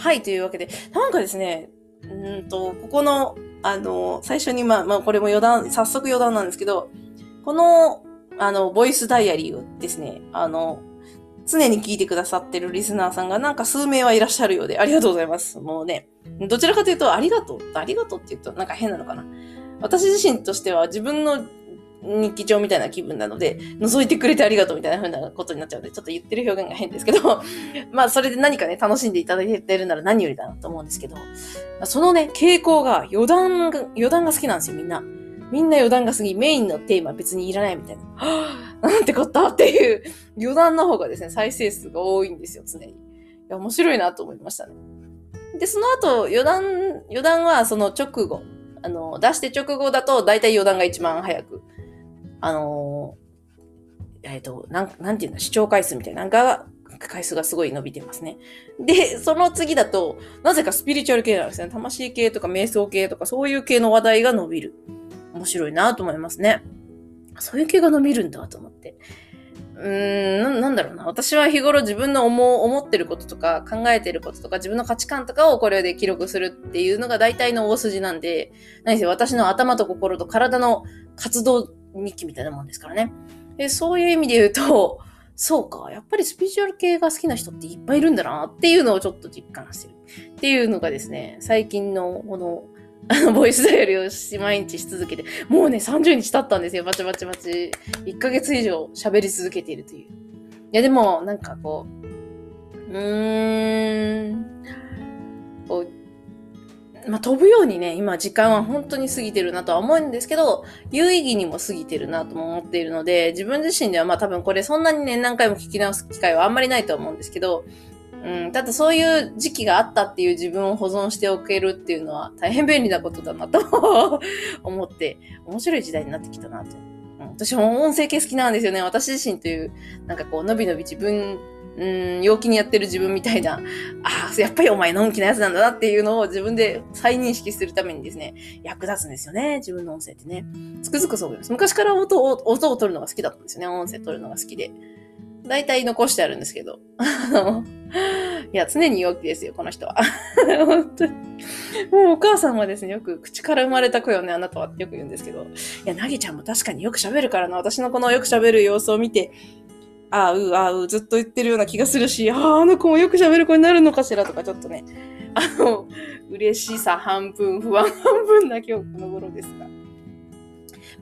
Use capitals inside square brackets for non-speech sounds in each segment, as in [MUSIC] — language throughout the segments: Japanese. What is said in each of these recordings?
はい、というわけで、なんかですね、うんと、ここの、あの、最初に、まあ、まあ、これも余談、早速余談なんですけど、この、あの、ボイスダイアリーをですね、あの、常に聞いてくださってるリスナーさんがなんか数名はいらっしゃるようで、ありがとうございます。もうね、どちらかというと、ありがとう、ありがとうって言うとなんか変なのかな。私自身としては自分の日記帳みたいな気分なので、覗いてくれてありがとうみたいな風なことになっちゃうので、ちょっと言ってる表現が変ですけど、[LAUGHS] まあそれで何かね、楽しんでいただいてるなら何よりだなと思うんですけど、そのね、傾向が余談が、余談が好きなんですよ、みんな。みんな余談が過ぎ、メインのテーマ別にいらないみたいな。はぁ、なんてこったっていう余談の方がですね、再生数が多いんですよ、常に。いや、面白いなと思いましたね。で、その後、余談、余談はその直後。あの、出して直後だと、大体余談が一番早くあのー、えっ、ー、と、なん、なんていうの、視聴回数みたいなのが、回数がすごい伸びてますね。で、その次だと、なぜかスピリチュアル系なんですね。魂系とか瞑想系とかそういう系の話題が伸びる。面白いなと思いますね。そういう系が伸びるんだと思って。うーんな、なんだろうな。私は日頃自分の思思ってることとか考えてることとか自分の価値観とかをこれで記録するっていうのが大体の大筋なんで、何せ私の頭と心と体の活動日記みたいなもんですからね。でそういう意味で言うと、[LAUGHS] そうか、やっぱりスピリチュアル系が好きな人っていっぱいいるんだなっていうのをちょっと実感してる。っていうのがですね、最近のこの、あの、ボイスダイヤルをし毎日し続けて、もうね、30日経ったんですよ。バチバチバチ。1ヶ月以上喋り続けているという。いや、でも、なんかこう、うーん、まあ、飛ぶようにね、今時間は本当に過ぎてるなとは思うんですけど、有意義にも過ぎてるなとも思っているので、自分自身ではまあ多分これそんなにね、何回も聞き直す機会はあんまりないと思うんですけど、うん、ただそういう時期があったっていう自分を保存しておけるっていうのは大変便利なことだなと [LAUGHS] 思って、面白い時代になってきたなと。うん、私も音声系好きなんですよね。私自身という、なんかこう、のびのび自分うん、陽気にやってる自分みたいな、ああ、やっぱりお前のんきなやつなんだなっていうのを自分で再認識するためにですね、役立つんですよね。自分の音声ってね。つくづくそう思います。昔から音を、音を取るのが好きだったんですよね。音声取るのが好きで。大体残してあるんですけど。あの、いや、常に陽気ですよ、この人は。[LAUGHS] 本当に。もうお母さんはですね、よく口から生まれた子よね、あなたはってよく言うんですけど。いや、なぎちゃんも確かによく喋るからな。私のこのよく喋る様子を見て、あう、あう、ずっと言ってるような気がするし、ああ、あの子もよく喋る子になるのかしらとか、ちょっとね、あの、嬉しさ半分、不安半分な今日この頃ですが。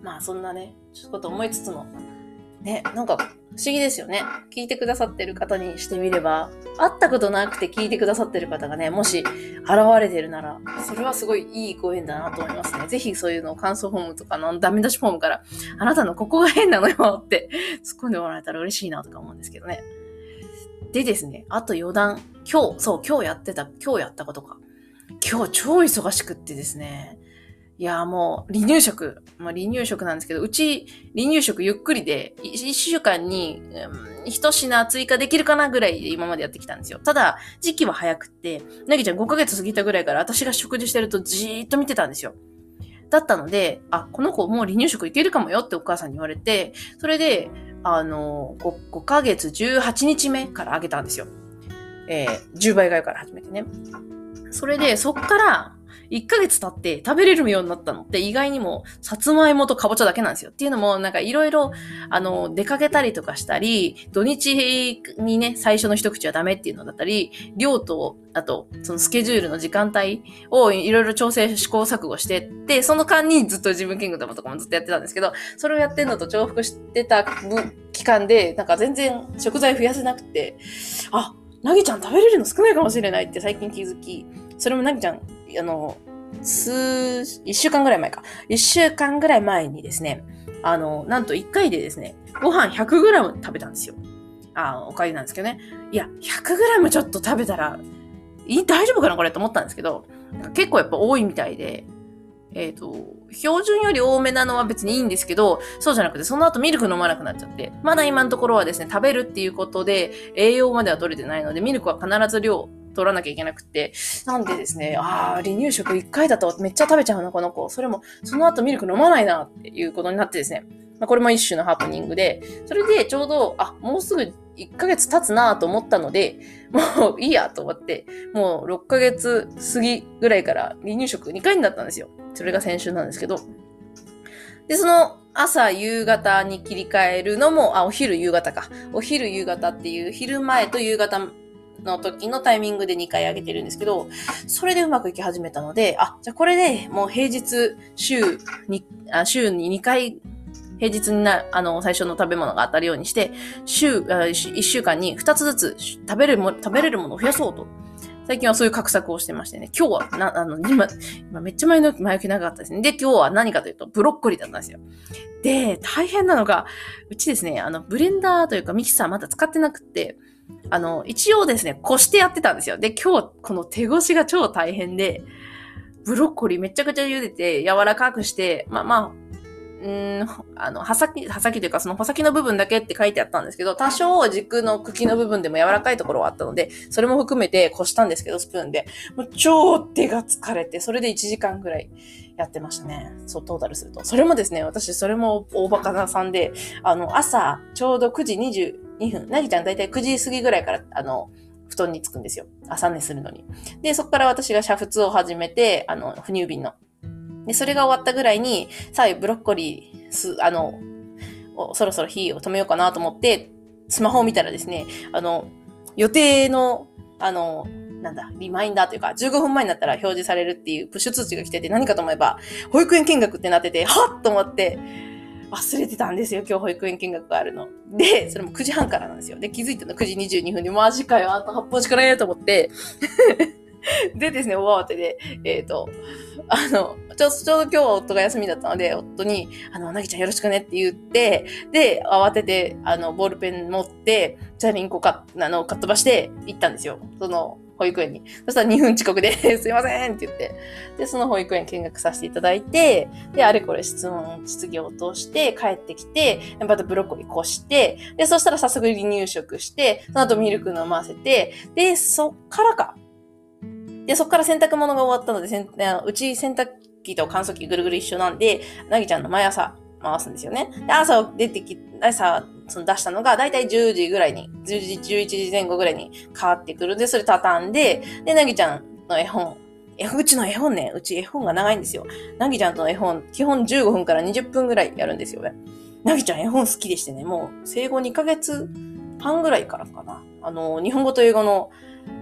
まあ、そんなね、ちょっと思いつつも、ね、なんか不思議ですよね。聞いてくださってる方にしてみれば、会ったことなくて聞いてくださってる方がね、もし現れてるなら、それはすごいいいご縁だなと思いますね。ぜひそういうのを感想フォームとかのダメ出しフォームから、あなたのここが変なのよって突っ込んでもらえたら嬉しいなとか思うんですけどね。でですね、あと余談。今日、そう、今日やってた、今日やったことか。今日超忙しくってですね。いや、もう、離乳食。まあ、離乳食なんですけど、うち、離乳食ゆっくりで、1週間に、うん、1品追加できるかなぐらいで今までやってきたんですよ。ただ、時期は早くって、なぎちゃん5ヶ月過ぎたぐらいから私が食事してるとじーっと見てたんですよ。だったので、あ、この子もう離乳食いけるかもよってお母さんに言われて、それで、あの、5, 5ヶ月18日目からあげたんですよ。えー、10倍買いから始めてね。それで、そっから、1ヶ月経って食べれるようになったのって意外にもさつまいもとかぼちゃだけなんですよ。っていうのもなんかいろいろあの出かけたりとかしたり、土日にね、最初の一口はダメっていうのだったり、量と、あとそのスケジュールの時間帯をいろいろ調整試行錯誤してって、その間にずっと自分キングダムとかもずっとやってたんですけど、それをやってんのと重複してた期間で、なんか全然食材増やせなくて、あ、なぎちゃん食べれるの少ないかもしれないって最近気づき、それもなぎちゃんあの、数、一週間ぐらい前か。一週間ぐらい前にですね、あの、なんと一回でですね、ご飯 100g 食べたんですよ。あ、おかゆなんですけどね。いや、100g ちょっと食べたら、い大丈夫かなこれと思ったんですけど、結構やっぱ多いみたいで、えっ、ー、と、標準より多めなのは別にいいんですけど、そうじゃなくて、その後ミルク飲まなくなっちゃって、まだ今のところはですね、食べるっていうことで、栄養までは取れてないので、ミルクは必ず量取らなきゃいけなくて、なんでですね、ああ、離乳食1回だとめっちゃ食べちゃうな、この子。それも、その後ミルク飲まないな、っていうことになってですね。まあ、これも一種のハプニングで、それでちょうど、あ、もうすぐ1ヶ月経つなと思ったので、もういいやと思って、もう6ヶ月過ぎぐらいから離乳食2回になったんですよ。それが先週なんですけど。で、その朝、夕方に切り替えるのも、あ、お昼、夕方か。お昼、夕方っていう、昼前と夕方の時のタイミングで2回上げてるんですけど、それでうまくいき始めたので、あ、じゃあこれでもう平日週に、あ週に2回平日にな、あの、最初の食べ物が当たるようにして、週、1週間に2つずつ食べるも、食べれるものを増やそうと。最近はそういう画策をしてましてね。今日は、な、あの、今、今めっちゃ前の前置き長かったですね。で、今日は何かというと、ブロッコリーだったんですよ。で、大変なのが、うちですね、あの、ブレンダーというかミキサーまだ使ってなくて、あの、一応ですね、こしてやってたんですよ。で、今日、この手越しが超大変で、ブロッコリーめちゃくちゃ茹でて、柔らかくして、まあまあ、うん、あの、刃先、刃先というかその穂先の部分だけって書いてあったんですけど、多少軸の茎の部分でも柔らかいところはあったので、それも含めてこしたんですけど、スプーンで。もう超手が疲れて、それで1時間ぐらいやってましたね。そう、トータルすると。それもですね、私、それも大バカなさんで、あの、朝、ちょうど9時2分、なぎちゃんだいたい9時過ぎぐらいから、あの、布団に着くんですよ。朝寝するのに。で、そこから私が煮沸を始めて、あの、哺乳瓶の。で、それが終わったぐらいに、さあ、ブロッコリー、す、あの、そろそろ火を止めようかなと思って、スマホを見たらですね、あの、予定の、あの、なんだ、リマインダーというか、15分前になったら表示されるっていうプッシュ通知が来てて、何かと思えば、保育園見学ってなってて、はっと思って、忘れてたんですよ、今日保育園見学があるの。で、それも9時半からなんですよ。で、気づいたの9時22分で、マジかよ、あと8分しかないと思って [LAUGHS] でですね、大慌てで、えっ、ー、と、あの、ちょちょうど今日は夫が休みだったので、夫に、あの、なぎちゃんよろしくねって言って、で、慌てて、あの、ボールペン持って、チャリンコか、あの、かっ飛ばして行ったんですよ。その、保育園に。そしたら2分遅刻で [LAUGHS] すいませんって言って。で、その保育園見学させていただいて、で、あれこれ質問、質疑を通して帰ってきて、またブロッコリーこして、で、そしたら早速離乳食して、その後ミルク飲ませて、で、そっからか。で、そこから洗濯物が終わったので、せんうち洗濯機と乾燥機ぐるぐる一緒なんで、なぎちゃんの毎朝回すんですよね。で、朝出てき、朝、その出したのが、だいたい10時ぐらいに、10時、11時前後ぐらいに変わってくるんで、それ畳んで、で、なぎちゃんの絵本、うちの絵本ね、うち絵本が長いんですよ。なぎちゃんとの絵本、基本15分から20分ぐらいやるんですよね。なぎちゃん絵本好きでしてね、もう生後2ヶ月半ぐらいからかな。あの、日本語と英語の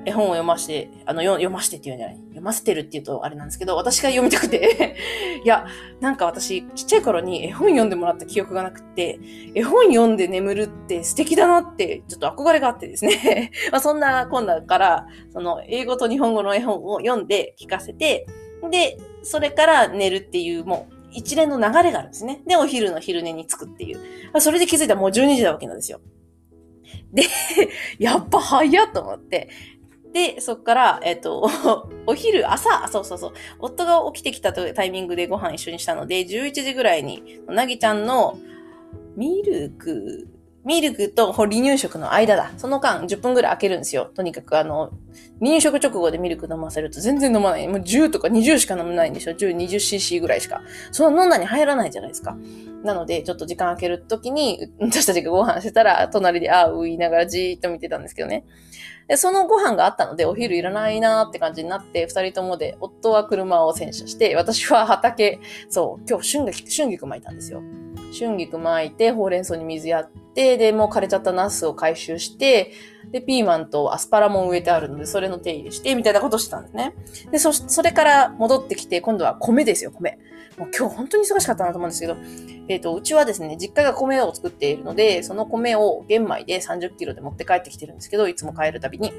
絵本を読まして、あの、読ましてっていうんじゃない？読ませてるって言うとあれなんですけど、私が読みたくて [LAUGHS] いや、なんか私、ちっちゃい頃に絵本読んでもらった記憶がなくて、絵本読んで眠るって素敵だなって、ちょっと憧れがあってですね [LAUGHS] まあそんなこんなから、その、英語と日本語の絵本を読んで聞かせて、で、それから寝るっていう、もう、一連の流れがあるんですね。で、お昼の昼寝につくっていう。それで気づいたらもう12時だわけなんですよ。で、[LAUGHS] やっぱ早っと思って。で、そっから、えっ、と、[LAUGHS] お昼、朝、そうそうそう、夫が起きてきたタイミングでご飯一緒にしたので、11時ぐらいに、なぎちゃんのミルク、ミルクと離乳食の間だ。その間10分ぐらい空けるんですよ。とにかくあの、離乳食直後でミルク飲ませると全然飲まない。もう10とか20しか飲めないんでしょ ?10、20cc ぐらいしか。その飲んだに入らないじゃないですか。なので、ちょっと時間空けるときに、私たちがご飯してたら、隣でああ、う言いながらじーっと見てたんですけどね。で、そのご飯があったので、お昼いらないなーって感じになって、二人ともで、夫は車を洗車して、私は畑、そう、今日春菊、春菊巻いたんですよ。春菊巻いて、ほうれん草に水やって、で、もう枯れちゃったナスを回収して、で、ピーマンとアスパラも植えてあるので、それの手入れして、みたいなことしてたんですね。で、そ、それから戻ってきて、今度は米ですよ、米。もう今日本当に忙しかったなと思うんですけど、えっ、ー、と、うちはですね、実家が米を作っているので、その米を玄米で30キロで持って帰ってきてるんですけど、いつも帰るたびに。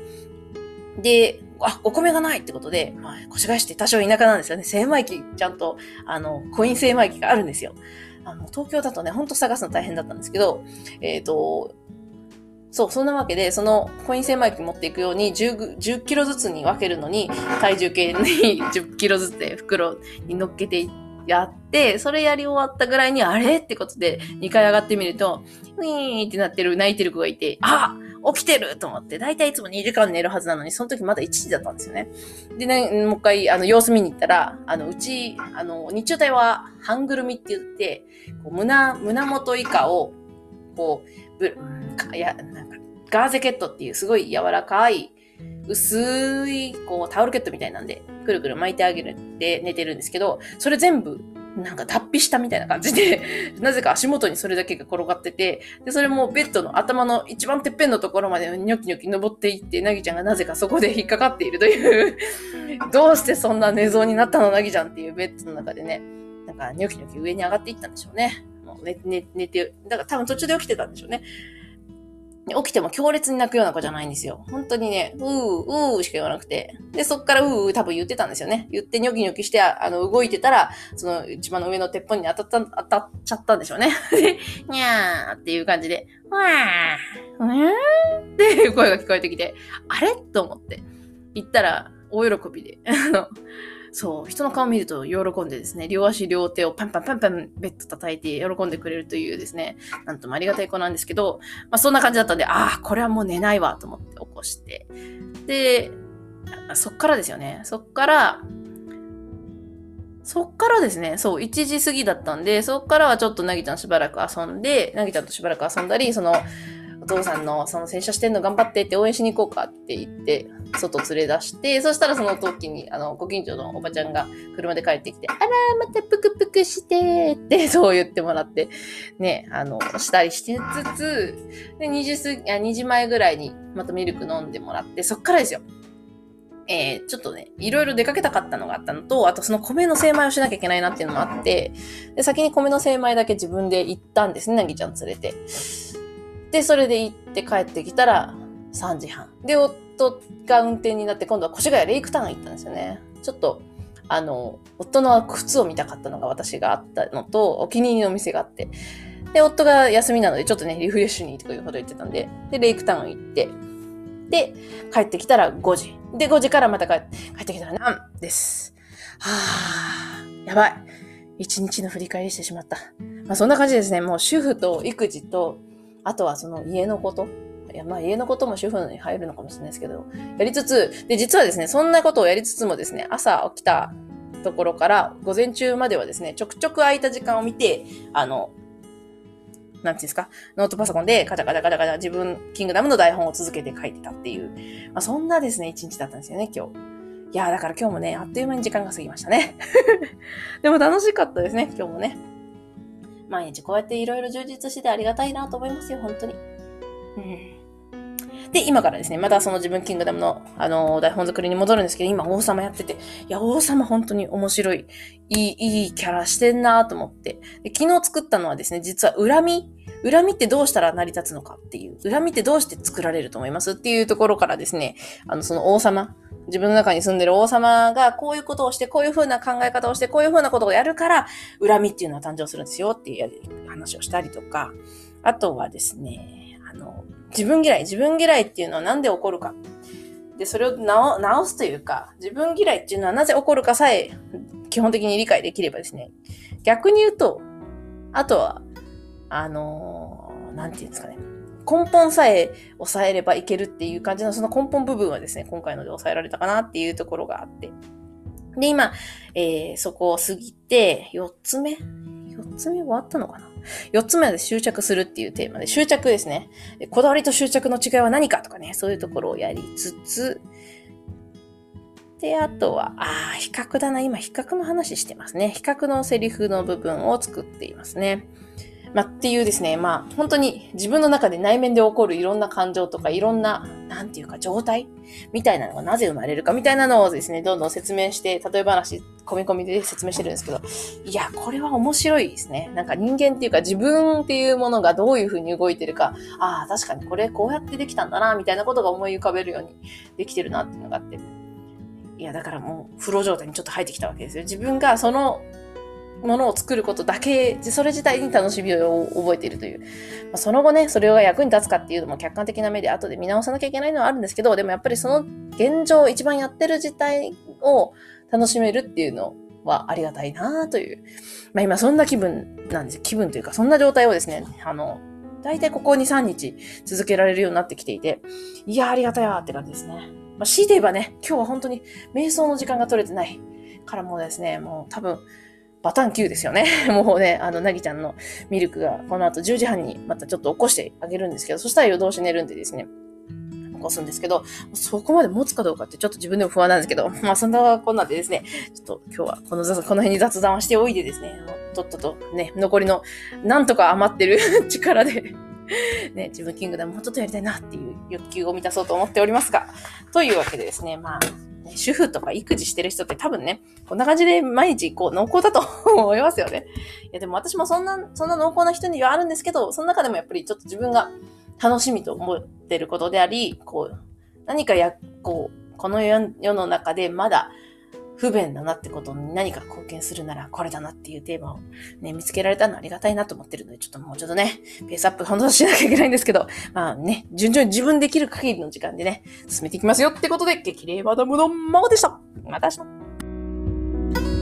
で、あ、お米がないってことで、まあ、腰返して多少田舎なんですよね。精米機、ちゃんと、あの、コイン精米機があるんですよ。あの、東京だとね、ほんと探すの大変だったんですけど、えっ、ー、と、そう、そんなわけで、そのコイン精米機持っていくように10、10キロずつに分けるのに、体重計に [LAUGHS] 10キロずつで袋に乗っけて、やって、それやり終わったぐらいに、あれってことで、2回上がってみると、ウィーンってなってる、泣いてる子がいて、あ起きてると思って、だいたいいつも2時間寝るはずなのに、その時まだ1時だったんですよね。でね、もう一回、あの、様子見に行ったら、あの、うち、あの、日中帯は、半ぐるみって言って、胸、胸元以下を、こう、ぶ、か、や、なんか、ガーゼケットっていうすごい柔らかい、薄い、こう、タオルケットみたいなんで、くるくる巻いてあげるって寝てるんですけど、それ全部、なんか脱皮したみたいな感じで、[LAUGHS] なぜか足元にそれだけが転がってて、で、それもベッドの頭の一番てっぺんのところまでニョキニョキ登っていって、なぎちゃんがなぜかそこで [LAUGHS] 引っかかっているというどうしてそんな寝相になったのなぎちゃんっていうベッドの中でね、なんかニョキニョキ上に上がっていったんでしょうね。もう寝、寝、寝て、だから多分途中で起きてたんでしょうね。起きても強烈に泣くような子じゃないんですよ。本当にね、うー、うーしか言わなくて。で、そっからうー、多分言ってたんですよね。言ってニョキニョキして、あの、動いてたら、その一番の上の鉄本に当たった、当たっちゃったんでしょうね。で、にゃーっていう感じで、わー、うー？っていう声が聞こえてきて、あれ？と思って。言ったら、大喜びで、あの、そう、人の顔見ると喜んでですね、両足両手をパンパンパンパンベッド叩いて喜んでくれるというですね、なんともありがたい子なんですけど、まあそんな感じだったんで、ああ、これはもう寝ないわと思って起こして。で、そっからですよね。そっから、そっからですね、そう、1時過ぎだったんで、そっからはちょっとなぎちゃんしばらく遊んで、なぎちゃんとしばらく遊んだり、その、お父さんのその洗車してんの頑張ってって応援しに行こうかって言って、外連れ出して、そしたらその時に、あの、ご近所のおばちゃんが車で帰ってきて、あら、またぷくぷくしてって、[LAUGHS] そう言ってもらって、ね、あの、したりしてつつ、で、2時過ぎ、あ、2時前ぐらいにまたミルク飲んでもらって、そっからですよ。えー、ちょっとね、いろいろ出かけたかったのがあったのと、あとその米の精米をしなきゃいけないなっていうのもあって、で、先に米の精米だけ自分で行ったんですね、なぎちゃん連れて。で、それで行って帰ってきたら3時半。で、夫が運転になって今度は越谷レイクタウン行ったんですよね。ちょっと、あの、夫の靴を見たかったのが私があったのと、お気に入りのお店があって。で、夫が休みなので、ちょっとね、リフレッシュにということ言ってたんで、で、レイクタウン行って、で、帰ってきたら5時。で、5時からまた帰ってきたら何です。はぁ、やばい。一日の振り返りしてしまった。まあそんな感じですね。もう主婦と育児とあとはその家のこと。いや、まあ家のことも主婦に入るのかもしれないですけど、やりつつ、で、実はですね、そんなことをやりつつもですね、朝起きたところから午前中まではですね、ちょくちょく空いた時間を見て、あの、なんていうんですか、ノートパソコンでカチャカチャカチャカチャ自分、キングダムの台本を続けて書いてたっていう、まあそんなですね、一日だったんですよね、今日。いやだから今日もね、あっという間に時間が過ぎましたね。[LAUGHS] でも楽しかったですね、今日もね。毎日こうやっていろいろ充実してありがたいなと思いますよ、本当に。うん。で、今からですね、またその自分キングダムの、あのー、台本作りに戻るんですけど、今王様やってて、いや、王様本当に面白い、いい、いいキャラしてんなと思って。で昨日作ったのはですね、実は恨み恨みってどうしたら成り立つのかっていう、恨みってどうして作られると思いますっていうところからですね、あの、その王様、自分の中に住んでる王様がこういうことをして、こういう風な考え方をして、こういう風なことをやるから、恨みっていうのは誕生するんですよっていう話をしたりとか、あとはですね、あの、自分嫌い、自分嫌いっていうのはなんで起こるか。で、それを直すというか、自分嫌いっていうのはなぜ起こるかさえ基本的に理解できればですね、逆に言うと、あとは、あのー、なんていうんですかね、根本さえ抑えればいけるっていう感じのその根本部分はですね、今回ので抑えられたかなっていうところがあって。で、今、えー、そこを過ぎて、4つ目 ?4 つ目終わったのかな ?4 つ目は執着するっていうテーマで、執着ですね。こだわりと執着の違いは何かとかね、そういうところをやりつつ、で、あとは、ああ、比較だな。今、比較の話してますね。比較のセリフの部分を作っていますね。まあ、っていうですね、まあ、本当に自分の中で内面で起こるいろんな感情とか、いろんな、なんていうか、状態みたいなのがなぜ生まれるかみたいなのをですね、どんどん説明して、例え話、込み込みで説明してるんですけど、いや、これは面白いですね。なんか人間っていうか自分っていうものがどういうふうに動いてるか、ああ、確かにこれこうやってできたんだな、みたいなことが思い浮かべるようにできてるなっていうのがあって。いや、だからもう、フロー状態にちょっと入ってきたわけですよ。自分がそのものを作ることだけ、それ自体に楽しみを覚えているという。まあ、その後ね、それが役に立つかっていうのも客観的な目で後で見直さなきゃいけないのはあるんですけど、でもやっぱりその現状、一番やってる事態を楽しめるっていうのはありがたいなという。まあ今そんな気分なんです。気分というか、そんな状態をですね、あの、大体ここ2、3日続けられるようになってきていて、いや、ありがたいわって感じですね。まあ、強いて言えばね、今日は本当に瞑想の時間が取れてないからもうですね、もう多分、バターン9ですよね。[LAUGHS] もうね、あの、なぎちゃんのミルクがこの後10時半にまたちょっと起こしてあげるんですけど、そしたら夜通し寝るんでですね、起こすんですけど、そこまで持つかどうかってちょっと自分でも不安なんですけど、[LAUGHS] まあそんなこんなでですね、ちょっと今日はこの雑この辺に雑談をしておいてですね、とっととね、残りのなんとか余ってる [LAUGHS] 力でね、自分キングダムもうちょっとやりたいなっていう欲求を満たそうと思っておりますが、というわけでですね、まあ、ね、主婦とか育児してる人って多分ね、こんな感じで毎日こう濃厚だと思いますよね。いやでも私もそんな、そんな濃厚な人にはあるんですけど、その中でもやっぱりちょっと自分が楽しみと思ってることであり、こう、何かや、こう、この世の中でまだ不便だなってことに何か貢献するならこれだなっていうテーマをね、見つけられたのありがたいなと思ってるので、ちょっともうちょっとね、ペースアップ本当しなきゃいけないんですけど、[LAUGHS] まあね、順調に自分できる限りの時間でね、進めていきますよってことで、激励マダムのママでした。また明日